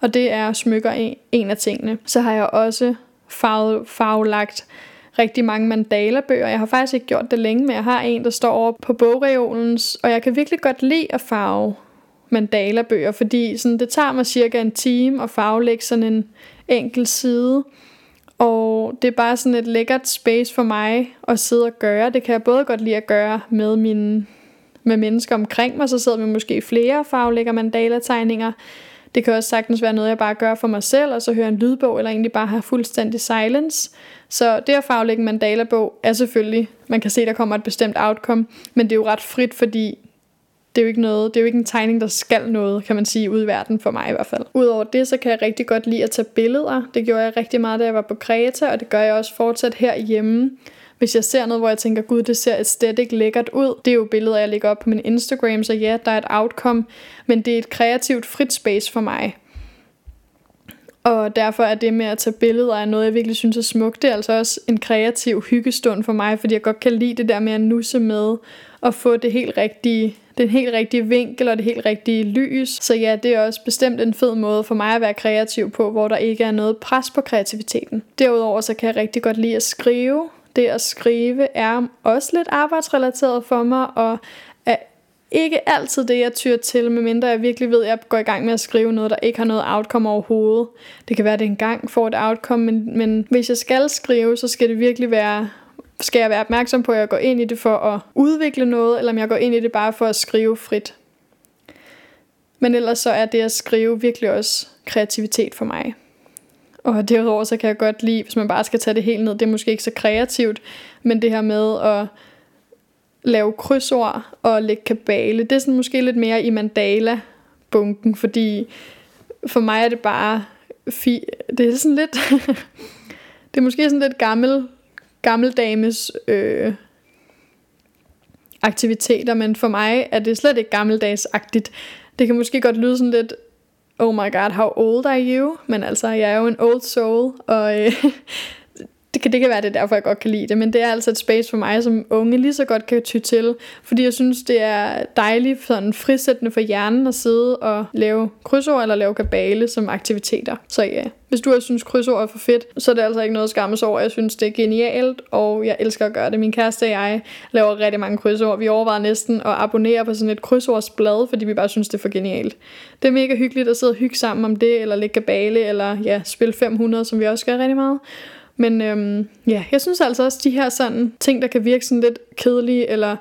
[SPEAKER 1] Og det er smykker en, af tingene. Så har jeg også farve, farvelagt rigtig mange mandalabøger. Jeg har faktisk ikke gjort det længe, men jeg har en, der står over på bogreolens, og jeg kan virkelig godt lide at farve mandalabøger, fordi sådan, det tager mig cirka en time at farvelægge sådan en enkelt side. Og det er bare sådan et lækkert space for mig at sidde og gøre. Det kan jeg både godt lide at gøre med mine med mennesker omkring mig, så sidder vi måske flere og farvelægger mandala-tegninger. Det kan også sagtens være noget, jeg bare gør for mig selv, og så hører en lydbog, eller egentlig bare har fuldstændig silence. Så det at faglægge en mandalabog er selvfølgelig, man kan se, der kommer et bestemt outcome, men det er jo ret frit, fordi det er jo ikke noget, det er jo ikke en tegning, der skal noget, kan man sige, ud i verden for mig i hvert fald. Udover det, så kan jeg rigtig godt lide at tage billeder. Det gjorde jeg rigtig meget, da jeg var på Kreta, og det gør jeg også fortsat herhjemme. Hvis jeg ser noget, hvor jeg tænker, gud, det ser æstetisk lækkert ud, det er jo billeder, jeg lægger op på min Instagram, så ja, der er et outcome, men det er et kreativt frit space for mig. Og derfor er det med at tage billeder af noget, jeg virkelig synes er smukt. Det er altså også en kreativ hyggestund for mig, fordi jeg godt kan lide det der med at nusse med og få det helt rigtige den helt rigtige vinkel og det helt rigtige lys. Så ja, det er også bestemt en fed måde for mig at være kreativ på, hvor der ikke er noget pres på kreativiteten. Derudover så kan jeg rigtig godt lide at skrive. Det at skrive er også lidt arbejdsrelateret for mig, og er ikke altid det, jeg tyr til, medmindre jeg virkelig ved, at jeg går i gang med at skrive noget, der ikke har noget outcome overhovedet. Det kan være, at det engang får et outcome, men, men hvis jeg skal skrive, så skal det virkelig være skal jeg være opmærksom på, at jeg går ind i det for at udvikle noget, eller om jeg går ind i det bare for at skrive frit. Men ellers så er det at skrive virkelig også kreativitet for mig. Og derudover så kan jeg godt lide, hvis man bare skal tage det helt ned, det er måske ikke så kreativt, men det her med at lave krydsord og lægge kabale, det er sådan måske lidt mere i mandala-bunken, fordi for mig er det bare, fi- det er sådan lidt, det er måske sådan lidt gammel gammeldames øh, aktiviteter, men for mig er det slet ikke gammeldagsagtigt. Det kan måske godt lyde sådan lidt, oh my god, how old are you? Men altså, jeg er jo en old soul, og øh, det kan, det kan være, det er derfor, jeg godt kan lide det, men det er altså et space for mig, som unge lige så godt kan ty til, fordi jeg synes, det er dejligt sådan frisættende for hjernen at sidde og lave krydsord eller lave kabale som aktiviteter. Så ja, hvis du også synes krydsord er for fedt, så er det altså ikke noget at skamme over. Jeg synes, det er genialt, og jeg elsker at gøre det. Min kæreste og jeg laver rigtig mange krydsord. Vi overvejer næsten at abonnere på sådan et krydsordsblad, fordi vi bare synes, det er for genialt. Det er mega hyggeligt at sidde og hygge sammen om det, eller lægge kabale, eller ja, spille 500, som vi også gør rigtig meget. Men øhm, ja, jeg synes altså også, de her sådan ting, der kan virke sådan lidt kedelige eller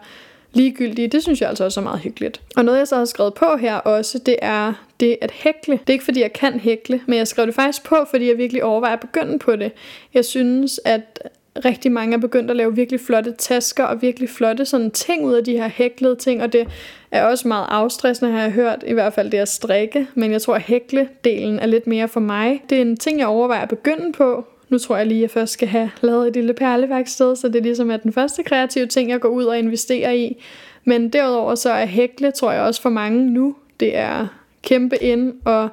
[SPEAKER 1] ligegyldige, det synes jeg altså også er meget hyggeligt. Og noget jeg så har skrevet på her også, det er det at hækle. Det er ikke fordi jeg kan hækle, men jeg skrev det faktisk på, fordi jeg virkelig overvejer at begynde på det. Jeg synes, at rigtig mange er begyndt at lave virkelig flotte tasker og virkelig flotte sådan ting ud af de her hæklede ting, og det er også meget afstressende, har jeg hørt, i hvert fald det at strikke, men jeg tror, at hækle-delen er lidt mere for mig. Det er en ting, jeg overvejer at begynde på, nu tror jeg lige, at jeg først skal have lavet et lille perleværksted, så det ligesom er ligesom at den første kreative ting, jeg går ud og investerer i. Men derudover så er hækle, tror jeg også for mange nu, det er kæmpe ind og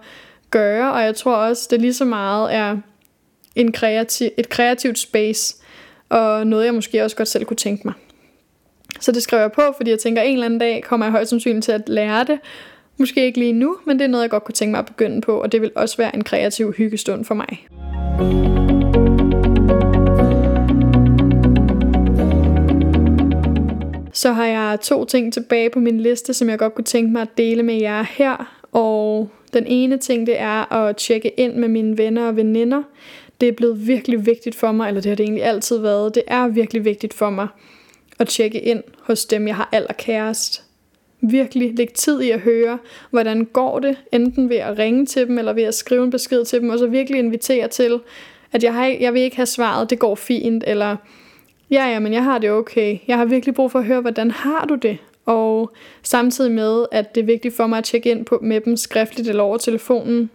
[SPEAKER 1] gøre, og jeg tror også, det lige så meget er en kreativ, et kreativt space, og noget jeg måske også godt selv kunne tænke mig. Så det skriver jeg på, fordi jeg tænker, at en eller anden dag kommer jeg højst sandsynligt til at lære det. Måske ikke lige nu, men det er noget, jeg godt kunne tænke mig at begynde på, og det vil også være en kreativ hyggestund for mig. Så har jeg to ting tilbage på min liste, som jeg godt kunne tænke mig at dele med jer her. Og den ene ting, det er at tjekke ind med mine venner og veninder. Det er blevet virkelig vigtigt for mig, eller det har det egentlig altid været. Det er virkelig vigtigt for mig at tjekke ind hos dem, jeg har allerkærest. Virkelig lægge tid i at høre, hvordan går det, enten ved at ringe til dem, eller ved at skrive en besked til dem, og så virkelig invitere til, at jeg, har, jeg vil ikke have svaret, det går fint, eller ja, ja, men jeg har det okay. Jeg har virkelig brug for at høre, hvordan har du det? Og samtidig med, at det er vigtigt for mig at tjekke ind på, med dem skriftligt eller over telefonen,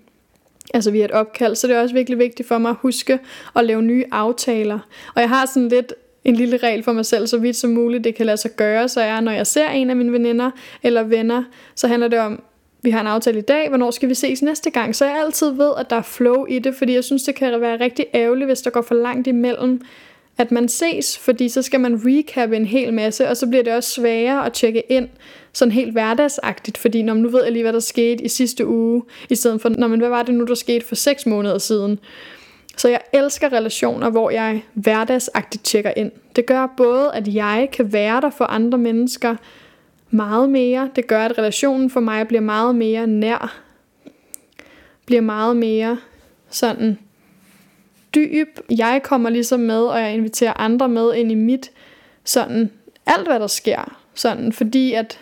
[SPEAKER 1] altså via et opkald, så det er også virkelig vigtigt for mig at huske at lave nye aftaler. Og jeg har sådan lidt en lille regel for mig selv, så vidt som muligt det kan lade sig gøre, så er, når jeg ser en af mine veninder eller venner, så handler det om, vi har en aftale i dag, hvornår skal vi ses næste gang? Så jeg altid ved, at der er flow i det, fordi jeg synes, det kan være rigtig ærgerligt, hvis der går for langt imellem at man ses, fordi så skal man recap en hel masse, og så bliver det også sværere at tjekke ind sådan helt hverdagsagtigt, fordi når man nu ved jeg lige, hvad der skete i sidste uge, i stedet for, når man, hvad var det nu, der skete for seks måneder siden. Så jeg elsker relationer, hvor jeg hverdagsagtigt tjekker ind. Det gør både, at jeg kan være der for andre mennesker meget mere. Det gør, at relationen for mig bliver meget mere nær. Bliver meget mere sådan dyb. Jeg kommer ligesom med, og jeg inviterer andre med ind i mit, sådan alt hvad der sker. Sådan, fordi at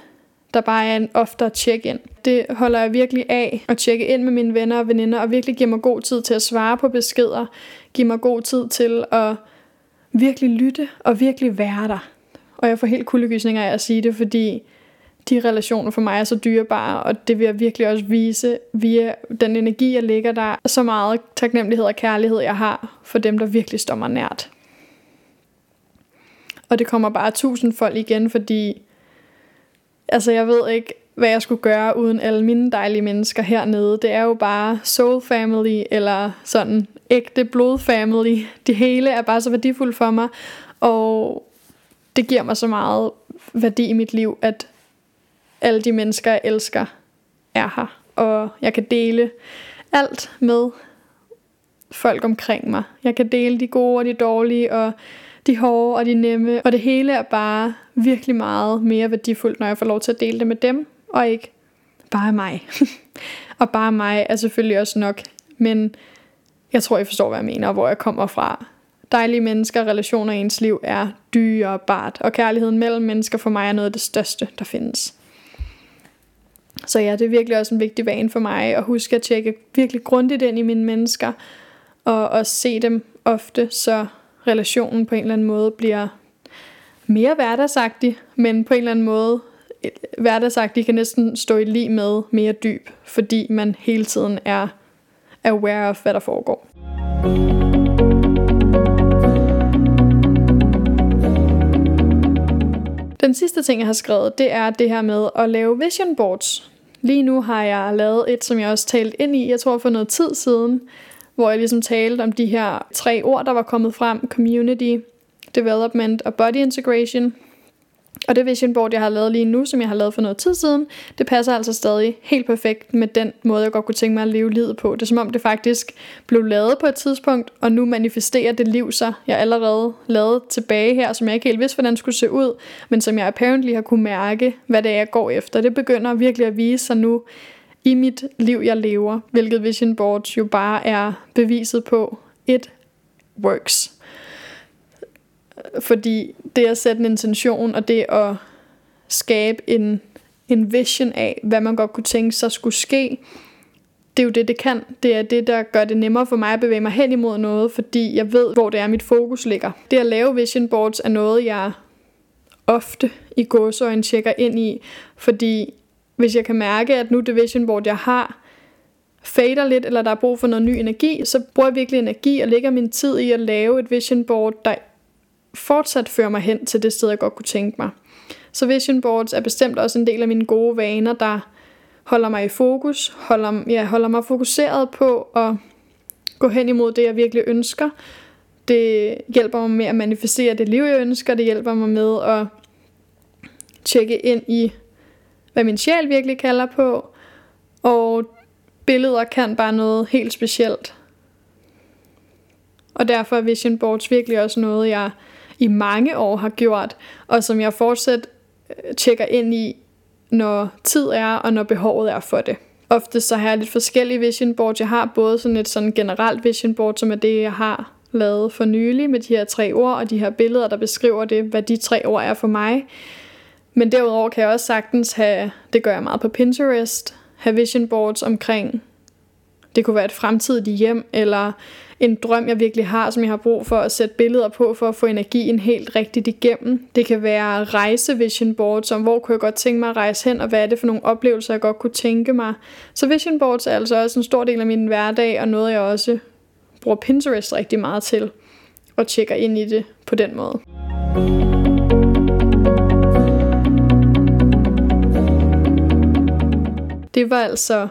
[SPEAKER 1] der bare er en oftere check-in. Det holder jeg virkelig af at tjekke ind med mine venner og veninder, og virkelig give mig god tid til at svare på beskeder. Give mig god tid til at virkelig lytte og virkelig være der. Og jeg får helt kuldegysninger af at sige det, fordi de relationer for mig er så dyrebare, og det vil jeg virkelig også vise via den energi, jeg lægger der. Så meget taknemmelighed og kærlighed, jeg har for dem, der virkelig står mig nært. Og det kommer bare tusind folk igen, fordi altså jeg ved ikke, hvad jeg skulle gøre uden alle mine dejlige mennesker hernede. Det er jo bare soul family, eller sådan ægte blod family. Det hele er bare så værdifuldt for mig, og det giver mig så meget værdi i mit liv, at alle de mennesker, jeg elsker, er her. Og jeg kan dele alt med folk omkring mig. Jeg kan dele de gode og de dårlige, og de hårde og de nemme. Og det hele er bare virkelig meget mere værdifuldt, når jeg får lov til at dele det med dem, og ikke bare mig. og bare mig er selvfølgelig også nok, men jeg tror, I forstår, hvad jeg mener, og hvor jeg kommer fra. Dejlige mennesker og relationer i ens liv er dyrebart, og kærligheden mellem mennesker for mig er noget af det største, der findes. Så ja, det er virkelig også en vigtig vane for mig at huske at tjekke virkelig grundigt ind i mine mennesker, og også se dem ofte, så relationen på en eller anden måde bliver mere hverdagsagtig, men på en eller anden måde øh, hverdagsagtig kan næsten stå i lige med mere dyb, fordi man hele tiden er aware of, hvad der foregår. Den sidste ting, jeg har skrevet, det er det her med at lave vision boards. Lige nu har jeg lavet et, som jeg også talte ind i, jeg tror for noget tid siden, hvor jeg ligesom talte om de her tre ord, der var kommet frem, community, development og body integration. Og det vision board, jeg har lavet lige nu, som jeg har lavet for noget tid siden, det passer altså stadig helt perfekt med den måde, jeg godt kunne tænke mig at leve livet på. Det er som om det faktisk blev lavet på et tidspunkt, og nu manifesterer det liv sig, jeg allerede lavede tilbage her, som jeg ikke helt vidste, hvordan det skulle se ud, men som jeg apparently har kunne mærke, hvad det er, jeg går efter. Det begynder virkelig at vise sig nu i mit liv, jeg lever, hvilket vision boards jo bare er beviset på, it works. Fordi det at sætte en intention, og det at skabe en, en vision af, hvad man godt kunne tænke sig skulle ske, det er jo det, det kan. Det er det, der gør det nemmere for mig at bevæge mig hen imod noget, fordi jeg ved, hvor det er, mit fokus ligger. Det at lave vision boards er noget, jeg ofte i gåsøjne tjekker ind i, fordi hvis jeg kan mærke, at nu det vision board, jeg har, fader lidt, eller der er brug for noget ny energi, så bruger jeg virkelig energi og lægger min tid i at lave et vision board, der fortsat fører mig hen til det sted, jeg godt kunne tænke mig. Så vision boards er bestemt også en del af mine gode vaner, der holder mig i fokus, holder, ja, holder mig fokuseret på at gå hen imod det, jeg virkelig ønsker. Det hjælper mig med at manifestere det liv, jeg ønsker. Det hjælper mig med at tjekke ind i, hvad min sjæl virkelig kalder på. Og billeder kan bare noget helt specielt. Og derfor er vision boards virkelig også noget, jeg i mange år har gjort, og som jeg fortsat øh, tjekker ind i, når tid er, og når behovet er for det. Ofte så har jeg lidt forskellige vision boards. Jeg har både sådan et sådan generelt vision board, som er det, jeg har lavet for nylig med de her tre ord, og de her billeder, der beskriver det, hvad de tre ord er for mig. Men derudover kan jeg også sagtens have, det gør jeg meget på Pinterest, have vision boards omkring, det kunne være et fremtidigt hjem, eller en drøm, jeg virkelig har, som jeg har brug for at sætte billeder på, for at få energien helt rigtigt igennem. Det kan være rejse vision board, som hvor kunne jeg godt tænke mig at rejse hen, og hvad er det for nogle oplevelser, jeg godt kunne tænke mig. Så vision boards er altså også en stor del af min hverdag, og noget jeg også bruger Pinterest rigtig meget til, og tjekker ind i det på den måde. Det var altså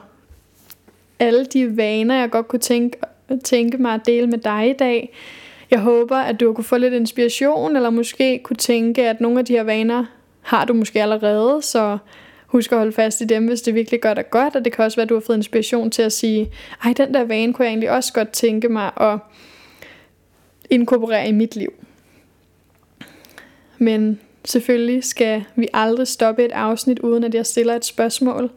[SPEAKER 1] alle de vaner, jeg godt kunne tænke tænke mig at dele med dig i dag. Jeg håber, at du kunne få lidt inspiration, eller måske kunne tænke, at nogle af de her vaner har du måske allerede, så husk at holde fast i dem, hvis det virkelig gør dig godt, og det kan også være, at du har fået inspiration til at sige, ej, den der vane kunne jeg egentlig også godt tænke mig at inkorporere i mit liv. Men selvfølgelig skal vi aldrig stoppe et afsnit, uden at jeg stiller et spørgsmål,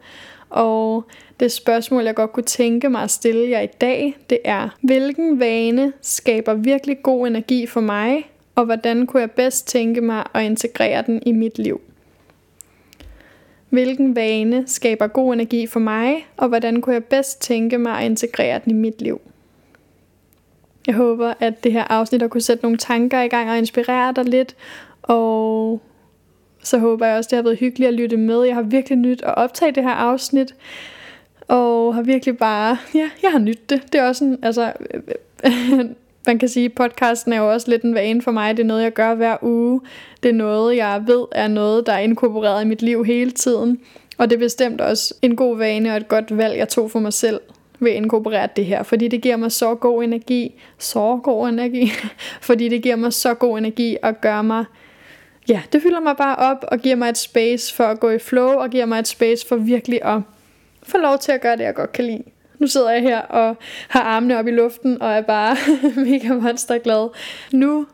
[SPEAKER 1] og det spørgsmål, jeg godt kunne tænke mig at stille jer i dag, det er, hvilken vane skaber virkelig god energi for mig, og hvordan kunne jeg bedst tænke mig at integrere den i mit liv? Hvilken vane skaber god energi for mig, og hvordan kunne jeg bedst tænke mig at integrere den i mit liv? Jeg håber, at det her afsnit har kunne sætte nogle tanker i gang og inspirere dig lidt, og så håber jeg også, det har været hyggeligt at lytte med. Jeg har virkelig nyt at optage det her afsnit og har virkelig bare, ja, jeg har nydt det. Det er også en, altså, man kan sige, podcasten er jo også lidt en vane for mig. Det er noget, jeg gør hver uge. Det er noget, jeg ved er noget, der er inkorporeret i mit liv hele tiden. Og det er bestemt også en god vane og et godt valg, jeg tog for mig selv ved at inkorporere det her, fordi det giver mig så god energi, så god energi, fordi det giver mig så god energi og gør mig, ja, det fylder mig bare op og giver mig et space for at gå i flow og giver mig et space for virkelig at få lov til at gøre det, jeg godt kan lide. Nu sidder jeg her og har armene op i luften og er bare mega monsterglad. Nu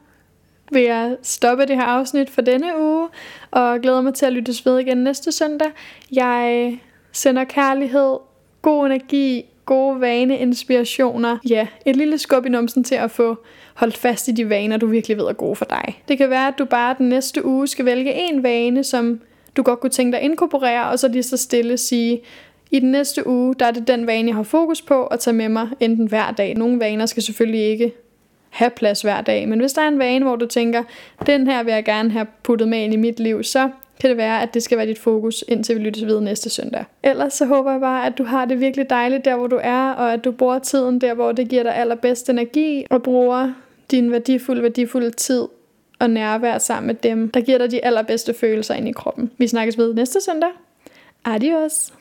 [SPEAKER 1] vil jeg stoppe det her afsnit for denne uge, og glæder mig til at lyttes ved igen næste søndag. Jeg sender kærlighed, god energi, gode vane, inspirationer. Ja, et lille skub i numsen til at få holdt fast i de vaner, du virkelig ved er gode for dig. Det kan være, at du bare den næste uge skal vælge en vane, som du godt kunne tænke dig at inkorporere, og så lige så stille sige, i den næste uge, der er det den vane, jeg har fokus på at tage med mig enten hver dag. Nogle vaner skal selvfølgelig ikke have plads hver dag, men hvis der er en vane, hvor du tænker, den her vil jeg gerne have puttet med ind i mit liv, så kan det være, at det skal være dit fokus, indtil vi lyttes ved næste søndag. Ellers så håber jeg bare, at du har det virkelig dejligt der, hvor du er, og at du bruger tiden der, hvor det giver dig allerbedst energi, og bruger din værdifulde, værdifulde tid og nærvær sammen med dem, der giver dig de allerbedste følelser ind i kroppen. Vi snakkes ved næste søndag. Adios!